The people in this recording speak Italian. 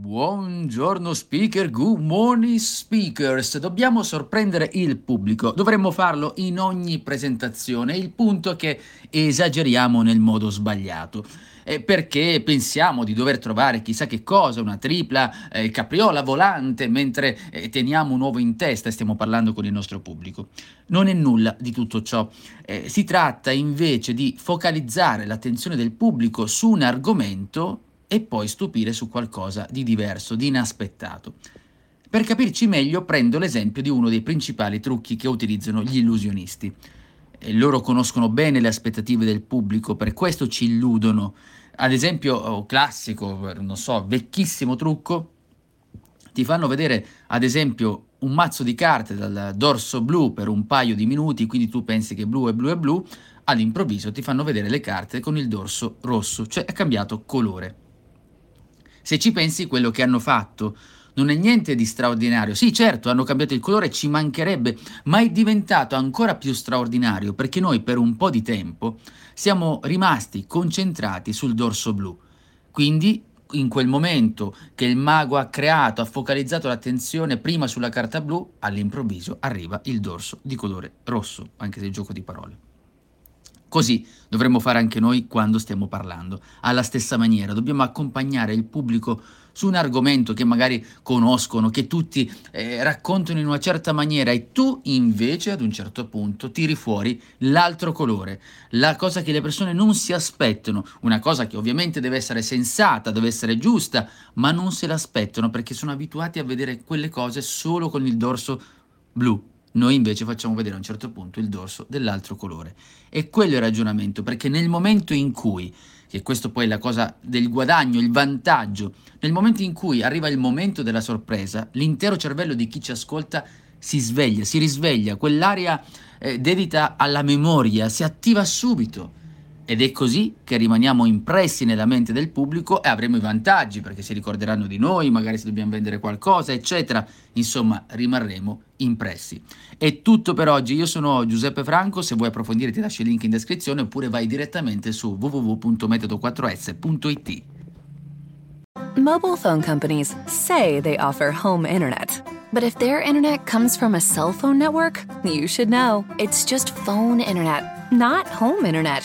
Buongiorno speaker, good morning speakers. Dobbiamo sorprendere il pubblico, dovremmo farlo in ogni presentazione. Il punto è che esageriamo nel modo sbagliato. Eh, perché pensiamo di dover trovare chissà che cosa, una tripla eh, capriola volante, mentre eh, teniamo un uovo in testa e stiamo parlando con il nostro pubblico. Non è nulla di tutto ciò. Eh, si tratta invece di focalizzare l'attenzione del pubblico su un argomento e poi stupire su qualcosa di diverso, di inaspettato. Per capirci meglio prendo l'esempio di uno dei principali trucchi che utilizzano gli illusionisti. E loro conoscono bene le aspettative del pubblico, per questo ci illudono. Ad esempio, oh, classico, non so, vecchissimo trucco, ti fanno vedere ad esempio un mazzo di carte dal dorso blu per un paio di minuti, quindi tu pensi che blu è blu è blu, all'improvviso ti fanno vedere le carte con il dorso rosso, cioè è cambiato colore. Se ci pensi, quello che hanno fatto non è niente di straordinario. Sì, certo, hanno cambiato il colore, ci mancherebbe, ma è diventato ancora più straordinario perché noi per un po' di tempo siamo rimasti concentrati sul dorso blu. Quindi in quel momento che il mago ha creato, ha focalizzato l'attenzione prima sulla carta blu, all'improvviso arriva il dorso di colore rosso, anche se gioco di parole. Così dovremmo fare anche noi quando stiamo parlando. Alla stessa maniera, dobbiamo accompagnare il pubblico su un argomento che magari conoscono, che tutti eh, raccontano in una certa maniera e tu invece ad un certo punto tiri fuori l'altro colore, la cosa che le persone non si aspettano, una cosa che ovviamente deve essere sensata, deve essere giusta, ma non se l'aspettano perché sono abituati a vedere quelle cose solo con il dorso blu. Noi invece facciamo vedere a un certo punto il dorso dell'altro colore. E quello è il ragionamento, perché nel momento in cui, che questo poi è la cosa del guadagno, il vantaggio, nel momento in cui arriva il momento della sorpresa, l'intero cervello di chi ci ascolta si sveglia, si risveglia, quell'area eh, dedita alla memoria si attiva subito ed è così che rimaniamo impressi nella mente del pubblico e avremo i vantaggi perché si ricorderanno di noi, magari se dobbiamo vendere qualcosa, eccetera. Insomma, rimarremo impressi. È tutto per oggi. Io sono Giuseppe Franco. Se vuoi approfondire, ti lascio il link in descrizione oppure vai direttamente su www.metodo4s.it. Mobile phone companies say they offer home internet. But if their internet comes from a cell phone network, you should know it's just phone internet, not home internet.